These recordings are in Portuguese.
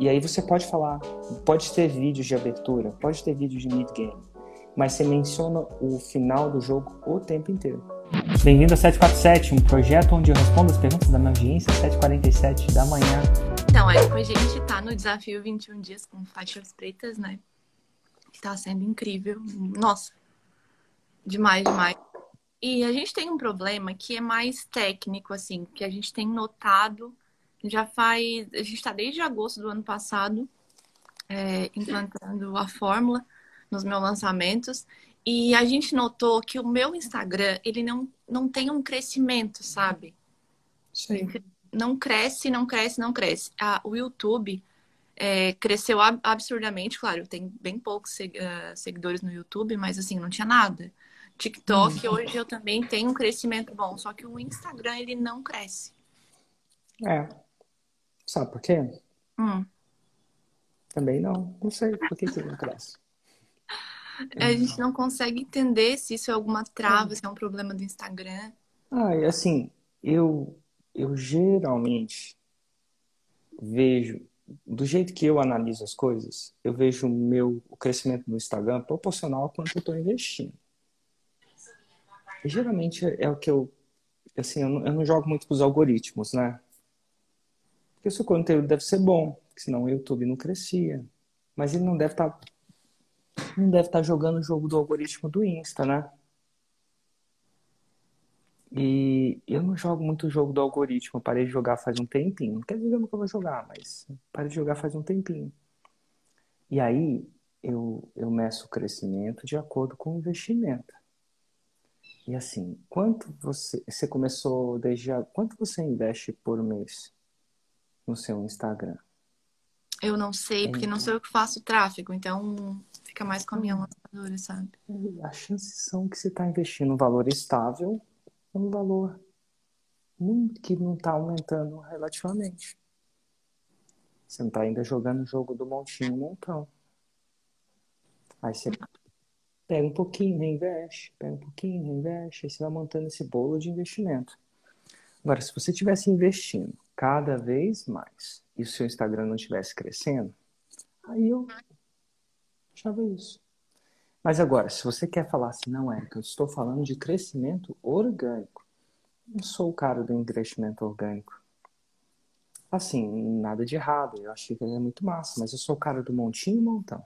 E aí você pode falar, pode ter vídeos de abertura, pode ter vídeos de mid-game, mas você menciona o final do jogo o tempo inteiro. Bem-vindo a 747, um projeto onde eu respondo as perguntas da minha audiência às 7h47 da manhã. Então, aí a gente tá no desafio 21 dias com faixas pretas, né? Que tá sendo incrível. Nossa, demais, demais. E a gente tem um problema que é mais técnico, assim, que a gente tem notado já faz. A gente está desde agosto do ano passado é, implantando a fórmula nos meus lançamentos. E a gente notou que o meu Instagram, ele não, não tem um crescimento, sabe? Sim. Não cresce, não cresce, não cresce. O YouTube é, cresceu absurdamente, claro, tem bem poucos ah, seguidores no YouTube, mas assim, não tinha nada. TikTok, hum. hoje eu também tenho um crescimento bom, só que o Instagram, ele não cresce. É. Sabe por quê? Hum. Também não. Não sei por que, que não cresce. A gente não consegue entender se isso é alguma trava, se é um problema do Instagram. Ah, e assim, eu, eu geralmente vejo, do jeito que eu analiso as coisas, eu vejo o meu o crescimento do Instagram proporcional ao quanto eu estou investindo. E geralmente é o que eu, assim, eu não, eu não jogo muito com os algoritmos, né? Porque o seu conteúdo deve ser bom, senão o YouTube não crescia. Mas ele não deve estar tá, não deve estar tá jogando o jogo do algoritmo do Insta, né? E eu não jogo muito o jogo do algoritmo, parei de jogar faz um tempinho. Não quer dizer que eu nunca vou jogar, mas parei de jogar faz um tempinho. E aí eu, eu meço o crescimento de acordo com o investimento. E assim, quanto você, você começou desde a, quanto você investe por mês? No seu Instagram? Eu não sei, porque não sou eu que faço tráfego, então fica mais com a minha lançadora, sabe? As chances são que você está investindo um valor estável um valor que não está aumentando relativamente. Você não está ainda jogando o jogo do montinho montão. Aí você pega um pouquinho, reinveste, pega um pouquinho, reinveste, aí você vai montando esse bolo de investimento. Agora, se você estivesse investindo cada vez mais e o seu Instagram não estivesse crescendo, aí eu achava isso. Mas agora, se você quer falar assim, não é, que eu estou falando de crescimento orgânico. Não sou o cara do investimento orgânico. Assim, nada de errado, eu achei que ele é muito massa, mas eu sou o cara do montinho e montão.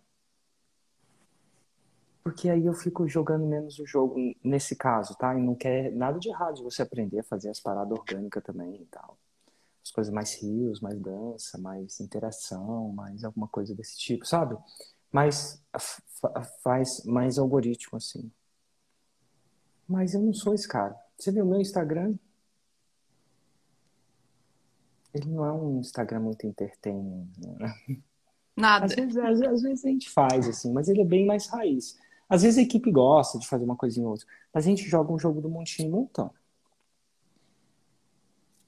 Porque aí eu fico jogando menos o jogo nesse caso, tá? E não quer nada de errado de você aprender a fazer as paradas orgânicas também e tal as coisas mais rios, mais dança, mais interação, mais alguma coisa desse tipo, sabe? Mas faz mais algoritmo, assim. Mas eu não sou esse cara. Você o meu Instagram? Ele não é um Instagram muito entertaining. Né? Nada. Às vezes, às, às vezes a gente faz, assim, mas ele é bem mais raiz. Às vezes a equipe gosta de fazer uma coisinha ou outra, mas a gente joga um jogo do montinho e montão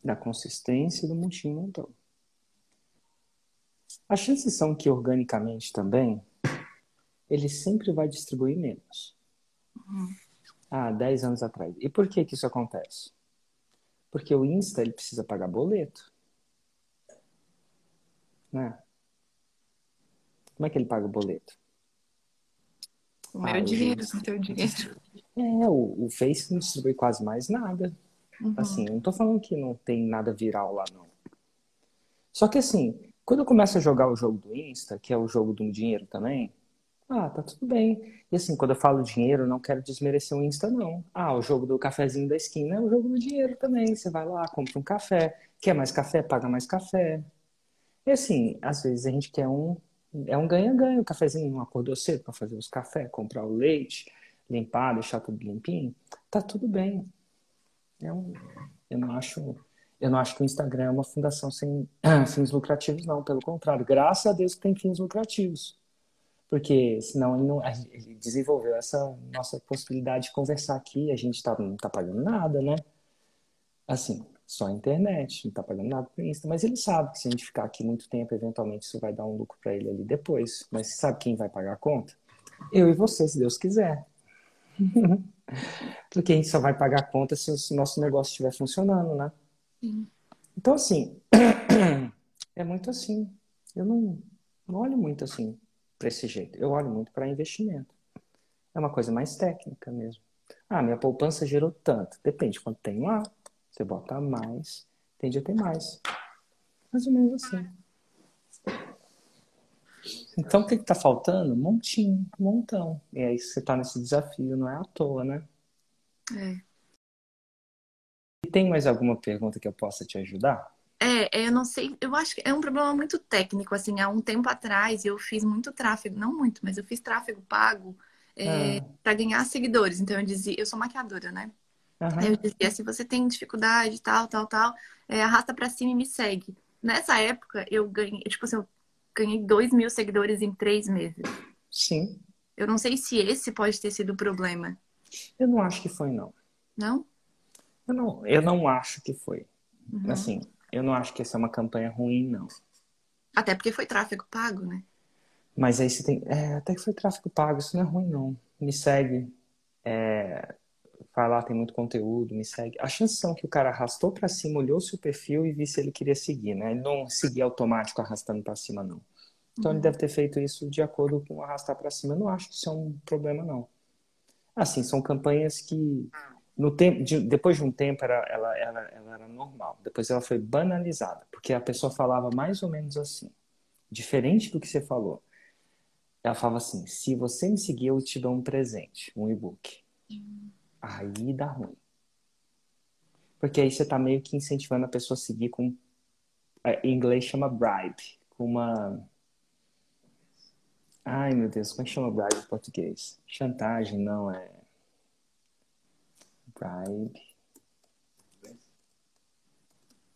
da consistência do montinho montão. As chances são que organicamente também ele sempre vai distribuir menos. Uhum. Ah, 10 anos atrás. E por que que isso acontece? Porque o Insta ele precisa pagar boleto. Né? Como é que ele paga o boleto? O meu ah, dinheiro, o teu dinheiro. É, o, o Face não distribui quase mais nada. Uhum. Assim, eu não tô falando que não tem nada viral lá, não. Só que assim, quando eu começo a jogar o jogo do Insta, que é o jogo do dinheiro também, ah, tá tudo bem. E assim, quando eu falo dinheiro, não quero desmerecer o Insta, não. Ah, o jogo do cafezinho da esquina é o jogo do dinheiro também. Você vai lá, compra um café. Quer mais café? Paga mais café. E assim, às vezes a gente quer um. É um ganha-ganha. O cafezinho acordou cedo para fazer os cafés, comprar o leite, limpar, deixar tudo limpinho. Tá tudo bem. É eu não acho eu não acho que o Instagram é uma fundação sem fins lucrativos, não. Pelo contrário, graças a Deus que tem fins lucrativos. Porque senão ele, não, ele desenvolveu essa nossa possibilidade de conversar aqui. A gente tá, não está pagando nada, né? Assim, só a internet, não está pagando nada por Insta. Mas ele sabe que se a gente ficar aqui muito tempo, eventualmente isso vai dar um lucro para ele ali depois. Mas sabe quem vai pagar a conta? Eu e você, se Deus quiser. Porque a gente só vai pagar a conta se o nosso negócio estiver funcionando, né? Sim. Então, assim, é muito assim. Eu não, não olho muito assim para esse jeito. Eu olho muito para investimento. É uma coisa mais técnica mesmo. Ah, minha poupança gerou tanto. Depende quanto tem lá. Você bota mais, tende a ter mais. Mais ou menos assim. Então, o que está faltando? Montinho, montão. E aí você está nesse desafio, não é à toa, né? É. E tem mais alguma pergunta que eu possa te ajudar? É, eu não sei, eu acho que é um problema muito técnico, assim, há um tempo atrás eu fiz muito tráfego, não muito, mas eu fiz tráfego pago é, ah. para ganhar seguidores. Então eu dizia, eu sou maquiadora, né? Uhum. Eu dizia, se você tem dificuldade, tal, tal, tal, é, arrasta para cima e me segue. Nessa época, eu ganhei, tipo assim, eu ganhei 2 mil seguidores em três meses. Sim. Eu não sei se esse pode ter sido o problema. Eu não acho que foi, não. Não? Eu não, eu não acho que foi. Uhum. Assim, eu não acho que essa é uma campanha ruim, não. Até porque foi tráfego pago, né? Mas aí você tem. É, até que foi tráfego pago, isso não é ruim, não. Me segue. É, vai lá, tem muito conteúdo, me segue. A chance são que o cara arrastou para cima, olhou seu perfil e viu se ele queria seguir, né? Ele não seguia automático arrastando para cima, não. Então uhum. ele deve ter feito isso de acordo com arrastar para cima. Eu não acho que isso é um problema, não. Assim, são campanhas que no tempo, de, depois de um tempo ela, ela, ela, ela era normal. Depois ela foi banalizada, porque a pessoa falava mais ou menos assim, diferente do que você falou. Ela falava assim: se você me seguir, eu te dou um presente, um e-book. Uhum. Aí dá ruim. Porque aí você tá meio que incentivando a pessoa a seguir com. É, em inglês chama bribe, com uma. Ai meu Deus, como é que chama bribe em português? Chantagem, não, é. Bribe.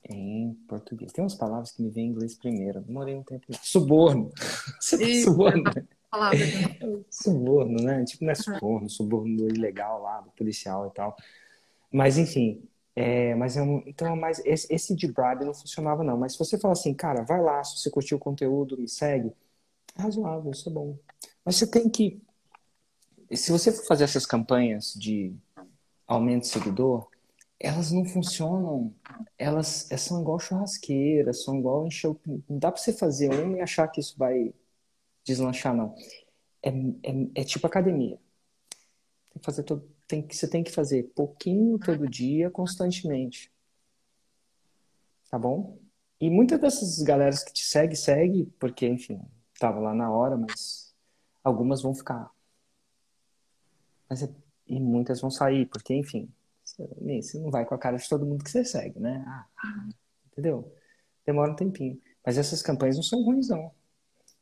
Em português. Tem umas palavras que me vêm em inglês primeiro. Demorei um tempo. Suborno. Você tá suborno. Palavra, né? suborno, né? Tipo, não é suborno, suborno ilegal lá, do policial e tal. Mas, enfim. É, mas é um, então, mas esse, esse de bribe não funcionava, não. Mas se você fala assim, cara, vai lá, se você curtiu o conteúdo, me segue, é razoável, isso é bom. Mas você tem que. Se você for fazer essas campanhas de aumento de seguidor, elas não funcionam. Elas, elas são igual churrasqueira, são igual encher. Não dá pra você fazer uma e achar que isso vai deslanchar, não. É, é, é tipo academia. Tem que fazer todo, tem que, você tem que fazer pouquinho todo dia, constantemente. Tá bom? E muitas dessas galeras que te segue, segue, porque, enfim, tava lá na hora, mas algumas vão ficar. Mas é, e muitas vão sair, porque, enfim, você não vai com a cara de todo mundo que você segue, né? Ah, entendeu? Demora um tempinho. Mas essas campanhas não são ruins, não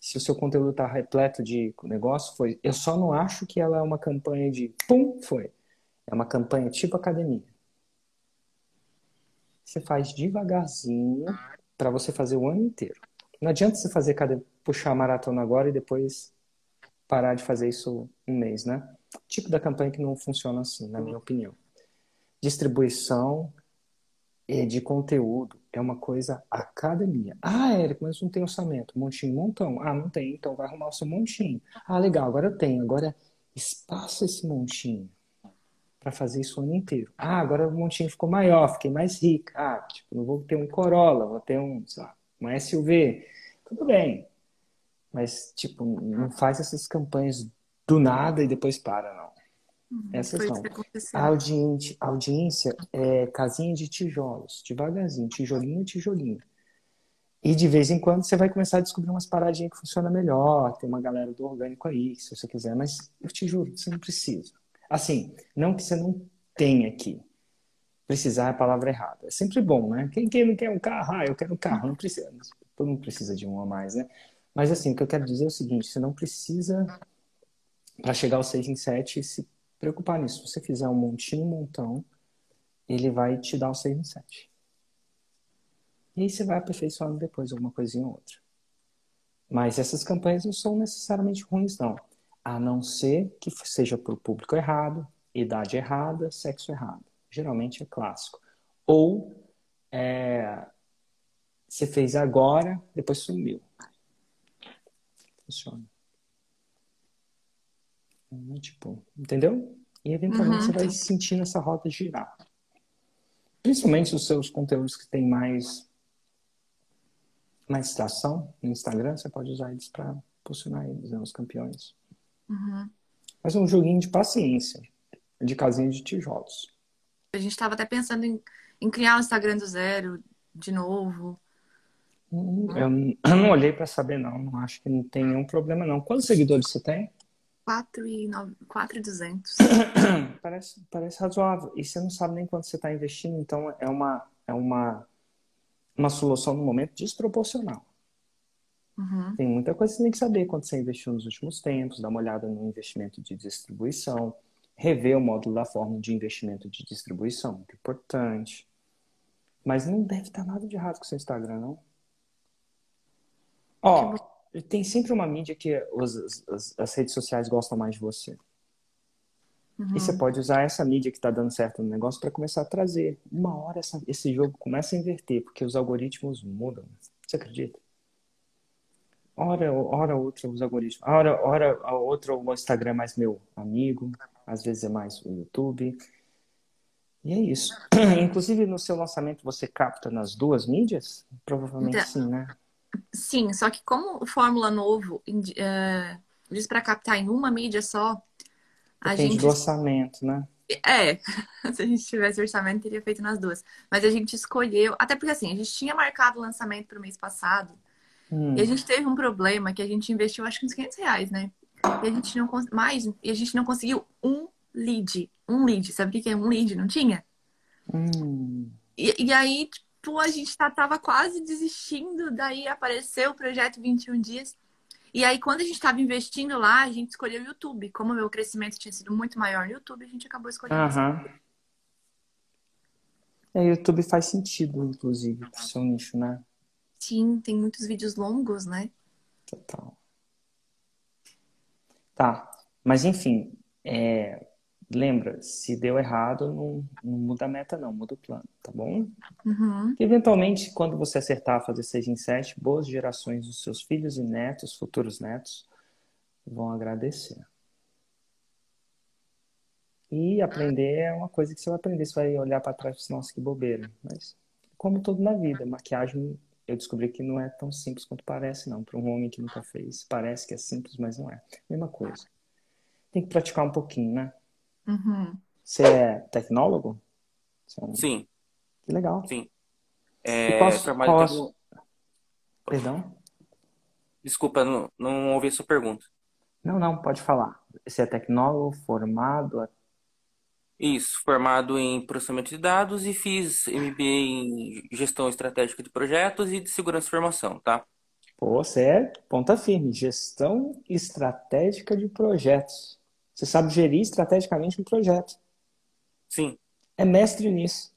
se o seu conteúdo está repleto de negócio, foi. Eu só não acho que ela é uma campanha de pum, foi. É uma campanha tipo academia. Você faz devagarzinho para você fazer o ano inteiro. Não adianta você fazer cada puxar a maratona agora e depois parar de fazer isso um mês, né? Tipo da campanha que não funciona assim, na minha opinião. Distribuição de conteúdo é uma coisa academia. Ah, Érico, mas não tem orçamento. Montinho, montão. Ah, não tem, então vai arrumar o seu montinho. Ah, legal, agora eu tenho. Agora espaça esse montinho para fazer isso o ano inteiro. Ah, agora o montinho ficou maior, fiquei mais rica. Ah, tipo, não vou ter um Corolla, vou ter um, sei lá, um SUV. Tudo bem. Mas, tipo, não faz essas campanhas do nada e depois para, não. Uhum. Essas não. A audiência, audiência é casinha de tijolos, devagarzinho, tijolinho, tijolinho. E de vez em quando você vai começar a descobrir umas paradinhas que funcionam melhor, tem uma galera do orgânico aí, se você quiser, mas eu te juro, você não precisa. Assim, não que você não tenha aqui. Precisar é a palavra errada. É sempre bom, né? Quem, quem não quer um carro? Ah, eu quero um carro. Não precisa. Todo mundo precisa de um a mais, né? Mas assim, o que eu quero dizer é o seguinte, você não precisa, para chegar aos 6 em 7, se preocupar nisso. Se você fizer um montinho, um montão, ele vai te dar o 6 em 7. E aí você vai aperfeiçoando depois alguma coisinha ou outra. Mas essas campanhas não são necessariamente ruins, não. A não ser que seja para o público errado, idade errada, sexo errado. Geralmente é clássico. Ou é, você fez agora, depois sumiu. Funciona. Tipo, entendeu? E eventualmente uhum. você vai sentindo essa roda girar. Principalmente os seus conteúdos que tem mais mais extração no Instagram, você pode usar eles para posicionar eles, né, os campeões. Uhum. Mas é um joguinho de paciência, de casinha de tijolos. A gente estava até pensando em, em criar o um Instagram do zero de novo. Hum, eu, eu não olhei para saber, não. Não acho que não tem nenhum problema, não. Quantos seguidores você tem? 4,200. parece, parece razoável. E você não sabe nem quanto você está investindo, então é uma, é uma, uma solução no momento desproporcional. Uhum. Tem muita coisa que você tem que saber quanto você investiu nos últimos tempos, dar uma olhada no investimento de distribuição, rever o módulo da forma de investimento de distribuição, muito importante. Mas não deve estar nada de errado com o seu Instagram, não. Ó, tem sempre uma mídia que os, as, as, redes sociais gostam mais de você. Uhum. E você uhum. pode usar essa mídia que está dando certo no negócio para começar a trazer. Uma hora essa, esse jogo começa a inverter, porque os algoritmos mudam. Você acredita? Hora, hora outra os algoritmos. Hora, hora a outra o Instagram é mais meu amigo. Às vezes é mais o YouTube. E é isso. Inclusive, no seu lançamento, você capta nas duas mídias? Provavelmente então, sim, né? Sim, só que como o Fórmula Novo uh, diz para captar em uma mídia só, a Depende gente... do orçamento, né? É, se a gente tivesse orçamento, teria feito nas duas. Mas a gente escolheu, até porque assim, a gente tinha marcado o lançamento para o mês passado, hum. e a gente teve um problema que a gente investiu acho que uns 500 reais, né? E a gente não mais, e a gente não conseguiu um lead. Um lead, sabe o que é um lead? Não tinha? Hum. E, e aí, tipo, a gente tá, tava quase desistindo, daí apareceu o projeto 21 dias. E aí, quando a gente estava investindo lá, a gente escolheu o YouTube. Como o meu crescimento tinha sido muito maior no YouTube, a gente acabou escolhendo uhum. É, YouTube faz sentido, inclusive, pro seu nicho, né? Sim, tem muitos vídeos longos, né? Total. Tá, mas enfim, é, lembra, se deu errado, não, não, muda a meta, não, muda o plano, tá bom? Uhum. Eventualmente, quando você acertar fazer 6 em 7, boas gerações dos seus filhos e netos, futuros netos, vão agradecer. E aprender é uma coisa que você vai aprender, você vai olhar para trás e falar, nossa, que bobeira. Mas, como tudo na vida, maquiagem eu descobri que não é tão simples quanto parece, não. Para um homem que nunca fez, parece que é simples, mas não é. Mesma coisa. Tem que praticar um pouquinho, né? Uhum. Você é tecnólogo? Você é um... Sim. Que legal. Sim. É, posso, posso... Perdão? Desculpa, não, não ouvi a sua pergunta. Não, não, pode falar. Você é tecnólogo, formado? Isso, formado em processamento de dados e fiz MBA em gestão estratégica de projetos e de segurança e formação, tá? Pô, você é ponta firme, gestão estratégica de projetos. Você sabe gerir estrategicamente um projeto. Sim. É mestre nisso.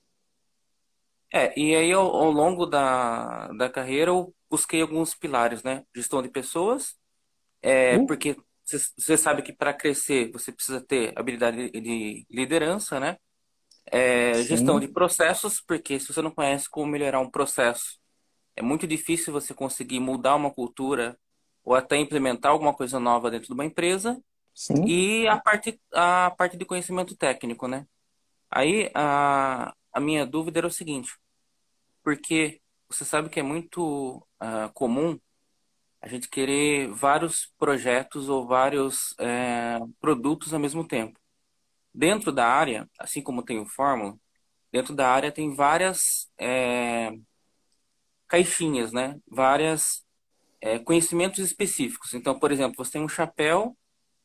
É, e aí ao, ao longo da, da carreira eu busquei alguns pilares, né? Gestão de pessoas, é, uh. porque você sabe que para crescer você precisa ter habilidade de liderança, né? É, gestão de processos, porque se você não conhece como melhorar um processo, é muito difícil você conseguir mudar uma cultura ou até implementar alguma coisa nova dentro de uma empresa. Sim. E a parte, a parte de conhecimento técnico, né? Aí a, a minha dúvida era o seguinte, porque você sabe que é muito uh, comum a gente querer vários projetos ou vários é, produtos ao mesmo tempo. Dentro da área, assim como tem o Fórmula, dentro da área tem várias é, caixinhas, né? Várias é, conhecimentos específicos. Então, por exemplo, você tem um chapéu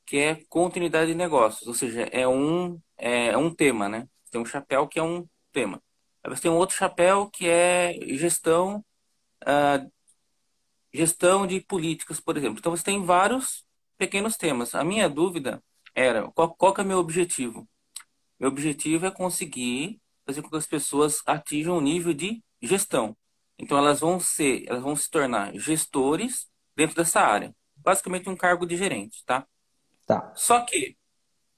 que é continuidade de negócios, ou seja, é um, é, é um tema, né? Tem um chapéu que é um tema. Aí você tem um outro chapéu que é gestão, uh, gestão de políticas, por exemplo. Então você tem vários pequenos temas. A minha dúvida era qual, qual é o meu objetivo? Meu objetivo é conseguir fazer com que as pessoas atinjam um nível de gestão. Então elas vão ser, elas vão se tornar gestores dentro dessa área. Basicamente um cargo de gerente, tá? Tá. Só que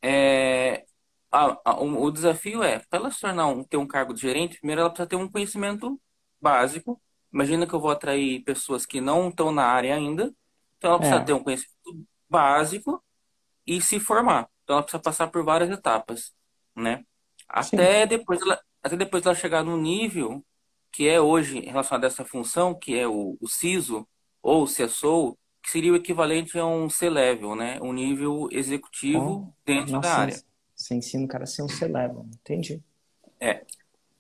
é, a, a, o, o, desafio é, para ela se tornar um, ter um cargo de gerente, primeiro ela precisa ter um conhecimento básico. Imagina que eu vou atrair pessoas que não estão na área ainda, então ela precisa é. ter um conhecimento básico e se formar. Então ela precisa passar por várias etapas, né? Até Sim. depois ela, até depois ela chegar no nível que é hoje relacionado a essa função, que é o, o CISO ou o CSO, que seria o equivalente a um C-level, né? Um nível executivo oh, dentro nossa, da área. Você ensina o cara a ser um C-level, entendi. É.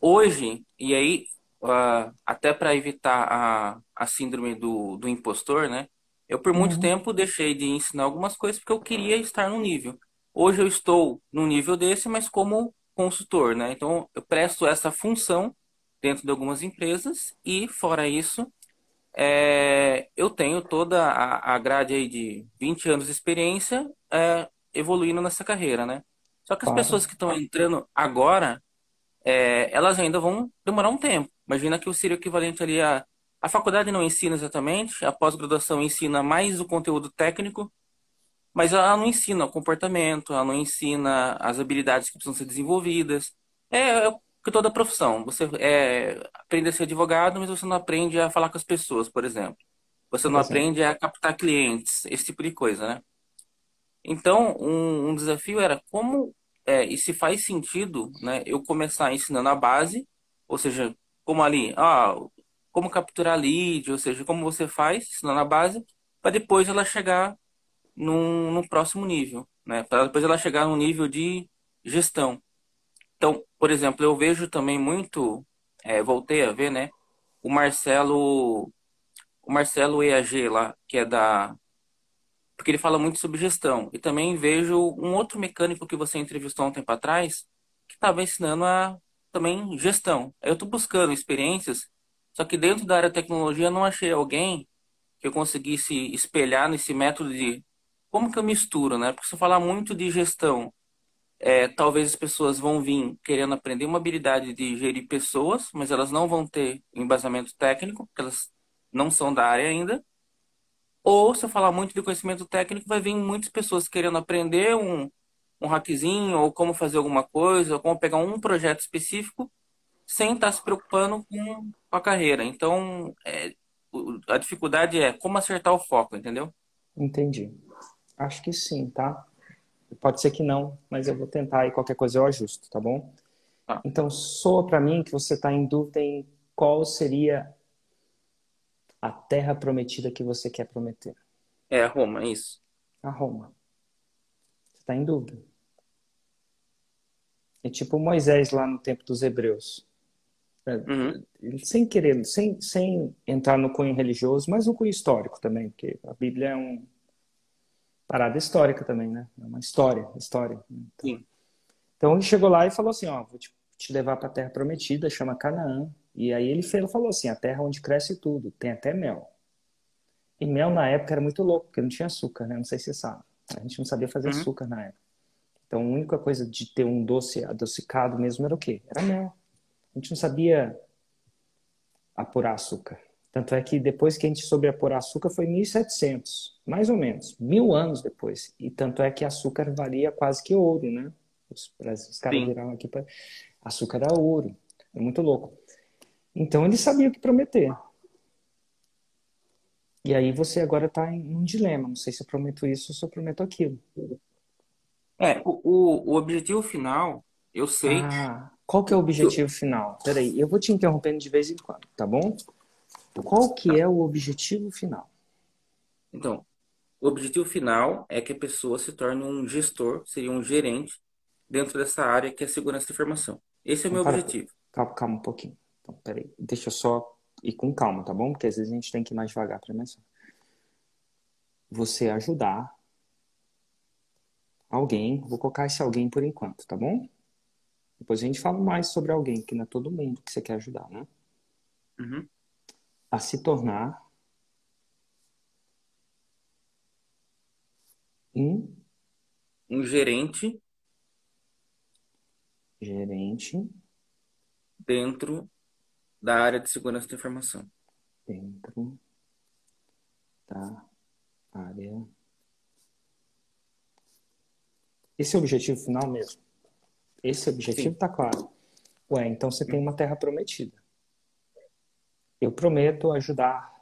Hoje, e aí, uh, até para evitar a, a síndrome do, do impostor, né? Eu, por muito uhum. tempo, deixei de ensinar algumas coisas porque eu queria estar no nível. Hoje eu estou no nível desse, mas como consultor, né? Então, eu presto essa função dentro de algumas empresas e, fora isso, é, eu tenho toda a, a grade aí de 20 anos de experiência é, evoluindo nessa carreira, né? Só que as claro. pessoas que estão entrando agora, é, elas ainda vão demorar um tempo. Imagina que seria equivalente ali a... A faculdade não ensina exatamente, a pós-graduação ensina mais o conteúdo técnico, mas ela não ensina o comportamento, ela não ensina as habilidades que precisam ser desenvolvidas. É, é que toda profissão. Você é, aprende a ser advogado, mas você não aprende a falar com as pessoas, por exemplo. Você não aprende a captar clientes, esse tipo de coisa, né? Então, um, um desafio era como, é, e se faz sentido, né, eu começar ensinando a base, ou seja, como ali, ah, como capturar lead, ou seja, como você faz, ensinando a base, para depois ela chegar num, num próximo nível, né? Para depois ela chegar num nível de gestão. Então, por exemplo, eu vejo também muito, é, voltei a ver, né? O Marcelo, o Marcelo EAG lá, que é da, porque ele fala muito sobre gestão. E também vejo um outro mecânico que você entrevistou um tempo atrás, que estava ensinando a também gestão. Eu estou buscando experiências, só que dentro da área de tecnologia eu não achei alguém que eu conseguisse espelhar nesse método de como que eu misturo, né? Porque eu falar muito de gestão é, talvez as pessoas vão vir querendo aprender uma habilidade de gerir pessoas, mas elas não vão ter embasamento técnico, porque elas não são da área ainda. Ou, se eu falar muito de conhecimento técnico, vai vir muitas pessoas querendo aprender um, um hackzinho, ou como fazer alguma coisa, ou como pegar um projeto específico, sem estar se preocupando com a carreira. Então, é, a dificuldade é como acertar o foco, entendeu? Entendi. Acho que sim, tá? Pode ser que não, mas eu vou tentar e qualquer coisa eu ajusto, tá bom? Ah. Então, soa para mim que você está em dúvida em qual seria a terra prometida que você quer prometer. É a Roma, é isso. A Roma. Você está em dúvida. É tipo Moisés lá no tempo dos Hebreus. É, uhum. Sem querer, sem, sem entrar no cunho religioso, mas no cunho histórico também, porque a Bíblia é um, parada histórica também, né? É uma história, história. Então, então ele chegou lá e falou assim, ó, vou te, te levar para a terra prometida, chama Canaã. E aí ele falou assim, a terra onde cresce tudo, tem até mel. E mel na época era muito louco, porque não tinha açúcar, né? Não sei se você sabe. A gente não sabia fazer uhum. açúcar na época. Então a única coisa de ter um doce adocicado mesmo era o quê? Era mel. A gente não sabia apurar açúcar. Tanto é que depois que a gente soube apurar açúcar foi 1700, mais ou menos, mil anos depois. E tanto é que açúcar valia quase que ouro, né? Os, os caras Sim. viraram aqui para açúcar era ouro. É muito louco. Então ele sabia o que prometer. E aí você agora está em um dilema. Não sei se eu prometo isso ou se eu prometo aquilo. É, o, o objetivo final, eu sei. Ah, qual que é o objetivo eu... final? Peraí, eu vou te interrompendo de vez em quando, tá bom? Qual que é o objetivo final? Então, o objetivo final é que a pessoa se torne um gestor, seria um gerente dentro dessa área que é segurança da informação. Esse é o meu para, objetivo. Calma, calma um pouquinho. Então, peraí. Deixa eu só ir com calma, tá bom? Porque às vezes a gente tem que ir mais devagar para começar. Você ajudar alguém, vou colocar esse alguém por enquanto, tá bom? Depois a gente fala mais sobre alguém, que não é todo mundo que você quer ajudar, né? Uhum a se tornar um um gerente gerente dentro da área de segurança da informação. Dentro da área. Esse é o objetivo final mesmo. Esse objetivo está claro. Ué, então você tem uma terra prometida eu prometo ajudar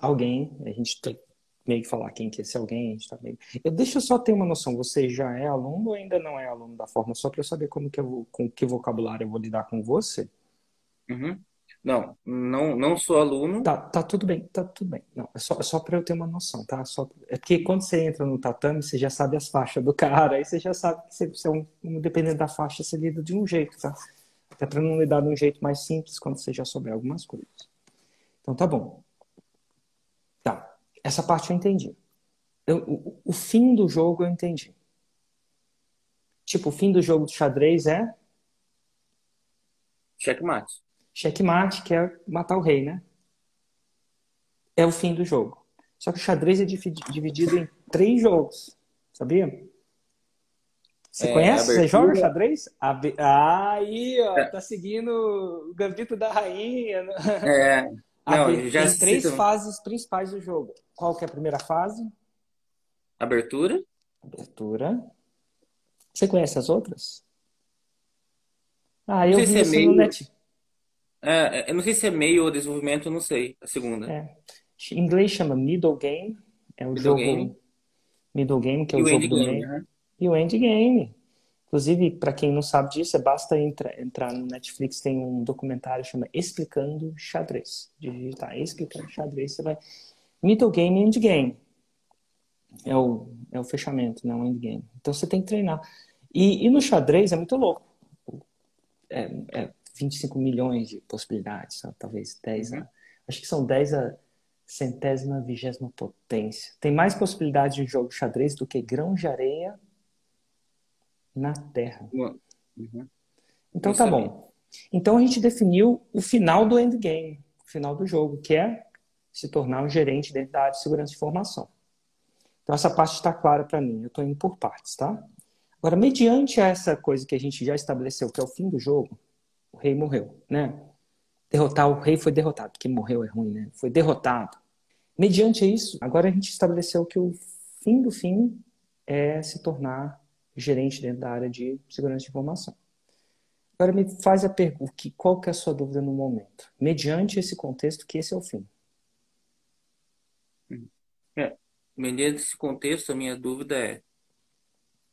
alguém, a gente tem meio que falar quem que é esse alguém, a gente tá meio... Eu, deixa eu só ter uma noção, você já é aluno ou ainda não é aluno da forma, só para eu saber como que eu, com que vocabulário eu vou lidar com você? Uhum. Não, não, não sou aluno. Tá, tá tudo bem, tá tudo bem. Não, é só, é só para eu ter uma noção, tá? Só, é porque quando você entra no tatame, você já sabe as faixas do cara, aí você já sabe que você, você é um, um, dependendo da faixa, você lida de um jeito, tá? Até para não lidar de um jeito mais simples quando você já souber algumas coisas. Então tá bom. Tá, essa parte eu entendi. Eu, o, o fim do jogo eu entendi. Tipo, o fim do jogo de xadrez é? Checkmate. Checkmate, que é matar o rei, né? É o fim do jogo. Só que o xadrez é dividido em três jogos. Sabia? Você é, conhece? Você joga xadrez? Aí, ó, é. tá seguindo o gambito da rainha. Né? É. Não, já Tem três fases principais do jogo. Qual que é a primeira fase? Abertura. Abertura. Você conhece as outras? Ah, eu vi se é meio... no net. É, é, eu não sei se é meio ou desenvolvimento, não sei. A segunda. É. Em inglês chama middle game. É o middle jogo game. middle game, que é o, o jogo do meio. Né? E o endgame. Inclusive, para quem não sabe disso, é basta entra, entrar no Netflix, tem um documentário que chama Explicando Xadrez. Digitar Explicando Xadrez, você vai. Middle game e endgame. É o, é o fechamento, não o endgame. Então você tem que treinar. E, e no xadrez é muito louco. É, é 25 milhões de possibilidades, talvez 10 uhum. a, Acho que são 10 a centésima vigésima potência. Tem mais possibilidades de jogo xadrez do que grão de areia na Terra. Uhum. Então tá bom. Então a gente definiu o final do endgame, o final do jogo, que é se tornar um gerente dentro da área de segurança de informação. Então essa parte está clara para mim. Eu estou indo por partes, tá? Agora, mediante essa coisa que a gente já estabeleceu, que é o fim do jogo, o rei morreu, né? Derrotar o rei foi derrotado, porque morreu é ruim, né? Foi derrotado. Mediante isso, agora a gente estabeleceu que o fim do fim é se tornar gerente dentro da área de segurança de informação. Agora me faz a pergunta, qual que é a sua dúvida no momento? Mediante esse contexto, que esse é o fim. É, mediante esse contexto, a minha dúvida é,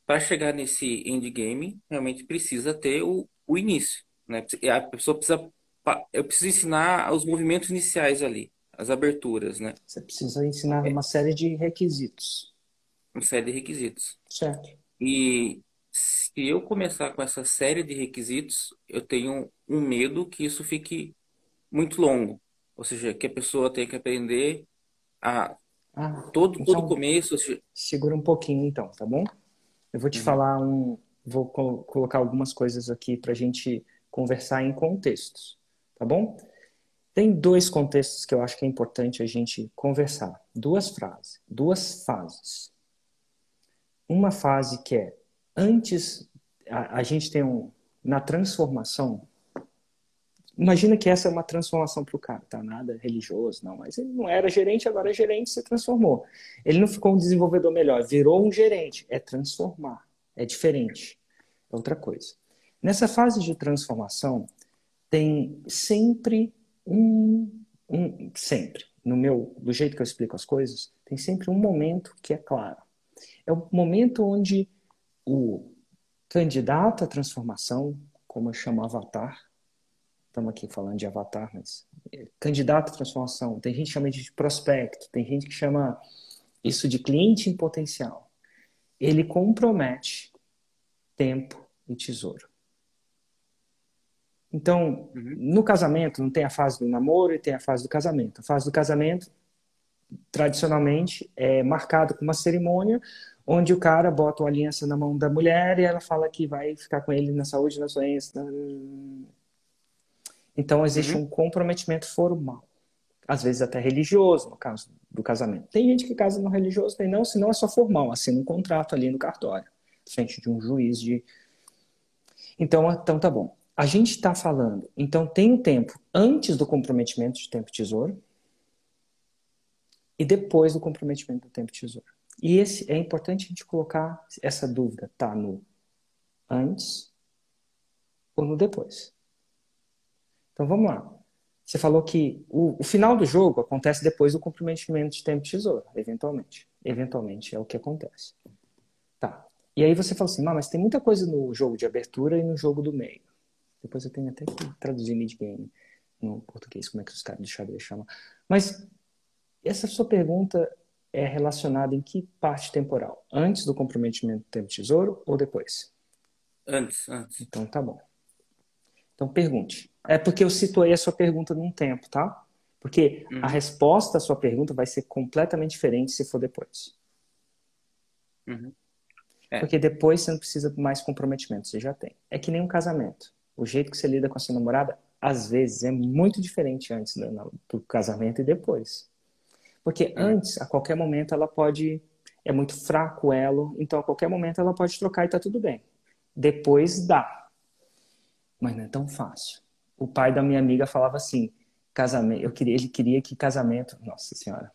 para chegar nesse endgame, realmente precisa ter o, o início, né? A pessoa precisa, eu preciso ensinar os movimentos iniciais ali, as aberturas, né? Você precisa ensinar é. uma série de requisitos. Uma série de requisitos. Certo. E se eu começar com essa série de requisitos, eu tenho um medo que isso fique muito longo. Ou seja, que a pessoa tenha que aprender a ah, todo, então, todo começo. Segura um pouquinho então, tá bom? Eu vou te uhum. falar um. Vou co colocar algumas coisas aqui para a gente conversar em contextos, tá bom? Tem dois contextos que eu acho que é importante a gente conversar. Duas frases, duas fases uma fase que é antes, a, a gente tem um, na transformação, imagina que essa é uma transformação para o cara, tá? Nada religioso, não, mas ele não era gerente, agora é gerente, se transformou. Ele não ficou um desenvolvedor melhor, virou um gerente. É transformar, é diferente, é outra coisa. Nessa fase de transformação, tem sempre um, um sempre, no meu, do jeito que eu explico as coisas, tem sempre um momento que é claro. É o momento onde o candidato à transformação, como eu chamo avatar, estamos aqui falando de avatar, mas é, candidato à transformação, tem gente que chama de prospecto, tem gente que chama isso de cliente em potencial. Ele compromete tempo e tesouro. Então, uhum. no casamento, não tem a fase do namoro e tem a fase do casamento. A fase do casamento, tradicionalmente, é marcada com uma cerimônia onde o cara bota uma aliança na mão da mulher e ela fala que vai ficar com ele na saúde, na doença. Então existe uhum. um comprometimento formal, às vezes até religioso, no caso do casamento. Tem gente que casa no religioso, tem não, senão é só formal, assina um contrato ali no cartório, frente de um juiz de. Então, então tá bom. A gente está falando, então tem um tempo antes do comprometimento de tempo tesouro e depois do comprometimento do tempo tesouro. E esse é importante a gente colocar essa dúvida, tá no antes ou no depois. Então vamos lá. Você falou que o, o final do jogo acontece depois do comprometimento de tempo tesouro, eventualmente. Eventualmente é o que acontece. Tá. E aí você falou assim, mas tem muita coisa no jogo de abertura e no jogo do meio. Depois eu tenho até que traduzir mid-game. no português, como é que os caras de xadrez chamam. Mas essa sua pergunta é relacionada em que parte temporal? Antes do comprometimento do tempo tesouro ou depois? Antes, antes. Então tá bom. Então pergunte. É porque eu situei a sua pergunta num tempo, tá? Porque uhum. a resposta à sua pergunta vai ser completamente diferente se for depois. Uhum. É. Porque depois você não precisa mais comprometimento, você já tem. É que nem um casamento. O jeito que você lida com a sua namorada, às vezes, é muito diferente antes do, do casamento e depois. Porque uhum. antes, a qualquer momento, ela pode. É muito fraco o elo, então a qualquer momento ela pode trocar e tá tudo bem. Depois dá. Mas não é tão fácil. O pai da minha amiga falava assim: casamento, eu queria, ele queria que casamento. Nossa Senhora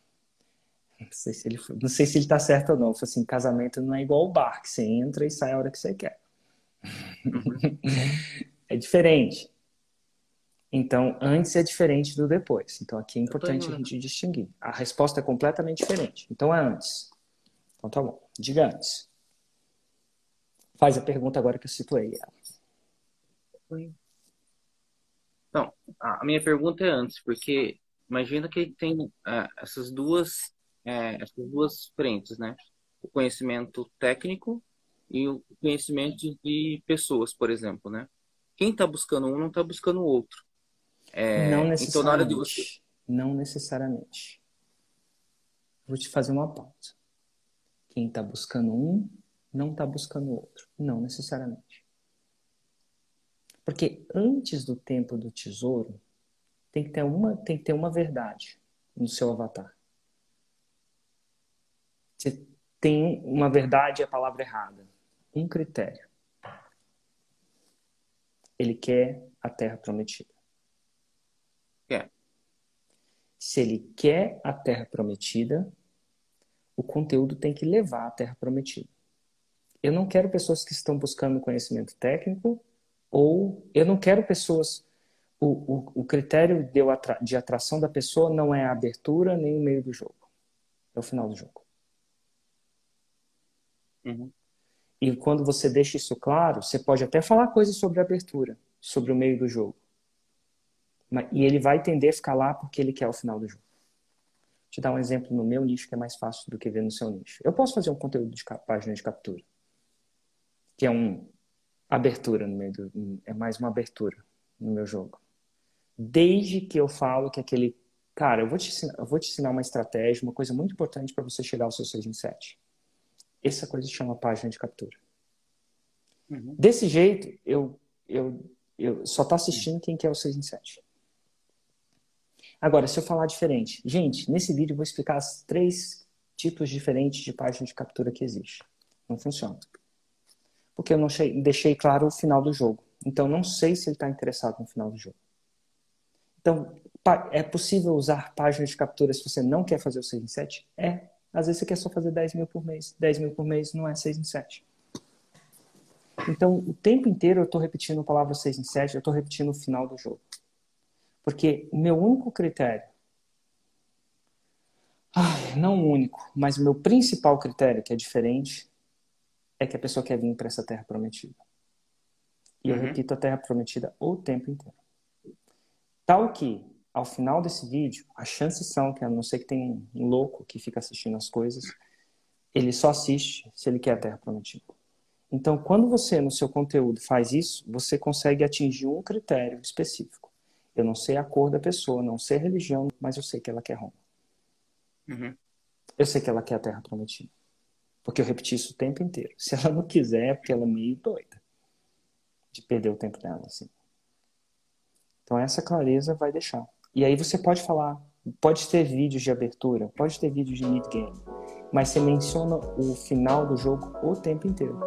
não sei se ele, não sei se ele tá certo ou não. Foi assim, casamento não é igual o bar, que você entra e sai a hora que você quer. é diferente. Então, antes é diferente do depois. Então, aqui é importante a gente distinguir. A resposta é completamente diferente. Então, é antes. Então, tá bom. Diga antes. Faz a pergunta agora que eu situei ela. Então, a minha pergunta é antes, porque imagina que tem uh, essas duas é, essas duas frentes, né? O conhecimento técnico e o conhecimento de pessoas, por exemplo, né? Quem está buscando um não está buscando o outro. É, não necessariamente. Então, na hora de você... Não necessariamente. Vou te fazer uma pausa. Quem está buscando um não está buscando o outro. Não necessariamente. Porque antes do tempo do tesouro, tem que ter uma, tem que ter uma verdade no seu avatar. Você tem uma verdade e a palavra errada. Um critério. Ele quer a terra prometida. Quer. Se ele quer a terra prometida, o conteúdo tem que levar à terra prometida. Eu não quero pessoas que estão buscando conhecimento técnico ou eu não quero pessoas. O, o, o critério de, de atração da pessoa não é a abertura nem o meio do jogo. É o final do jogo. Uhum. E quando você deixa isso claro, você pode até falar coisas sobre a abertura, sobre o meio do jogo. E ele vai tender a ficar lá porque ele quer o final do jogo. Vou te dar um exemplo no meu nicho que é mais fácil do que ver no seu nicho. Eu posso fazer um conteúdo de página de captura, que é um abertura no meio do, é mais uma abertura no meu jogo. Desde que eu falo que aquele cara, eu vou te ensinar, eu vou te ensinar uma estratégia, uma coisa muito importante para você chegar ao seu 6 em 7. Essa coisa se chama página de captura. Uhum. Desse jeito, eu, eu, eu só tá assistindo quem quer o 6 em 7. Agora, se eu falar diferente, gente, nesse vídeo eu vou explicar os três tipos diferentes de página de captura que existe. Não funciona. Porque eu não deixei claro o final do jogo. Então, não sei se ele está interessado no final do jogo. Então, é possível usar página de captura se você não quer fazer o 6 em 7? É. Às vezes você quer só fazer 10 mil por mês. 10 mil por mês não é 6 em 7. Então, o tempo inteiro eu estou repetindo a palavra 6 em 7, eu estou repetindo o final do jogo. Porque o meu único critério, ai, não o único, mas o meu principal critério, que é diferente, é que a pessoa quer vir para essa terra prometida. E uhum. eu repito a terra prometida o tempo inteiro. Tal que ao final desse vídeo, as chances são que, a não ser que tenha um louco que fica assistindo as coisas, ele só assiste se ele quer a Terra Prometida. Então, quando você, no seu conteúdo, faz isso, você consegue atingir um critério específico. Eu não sei a cor da pessoa, não sei a religião, mas eu sei que ela quer Roma. Uhum. Eu sei que ela quer a Terra Prometida. Porque eu repeti isso o tempo inteiro. Se ela não quiser, é porque ela é meio doida. De perder o tempo dela, assim. Então, essa clareza vai deixar. E aí você pode falar, pode ter vídeos de abertura, pode ter vídeos de mid-game, mas você menciona o final do jogo o tempo inteiro.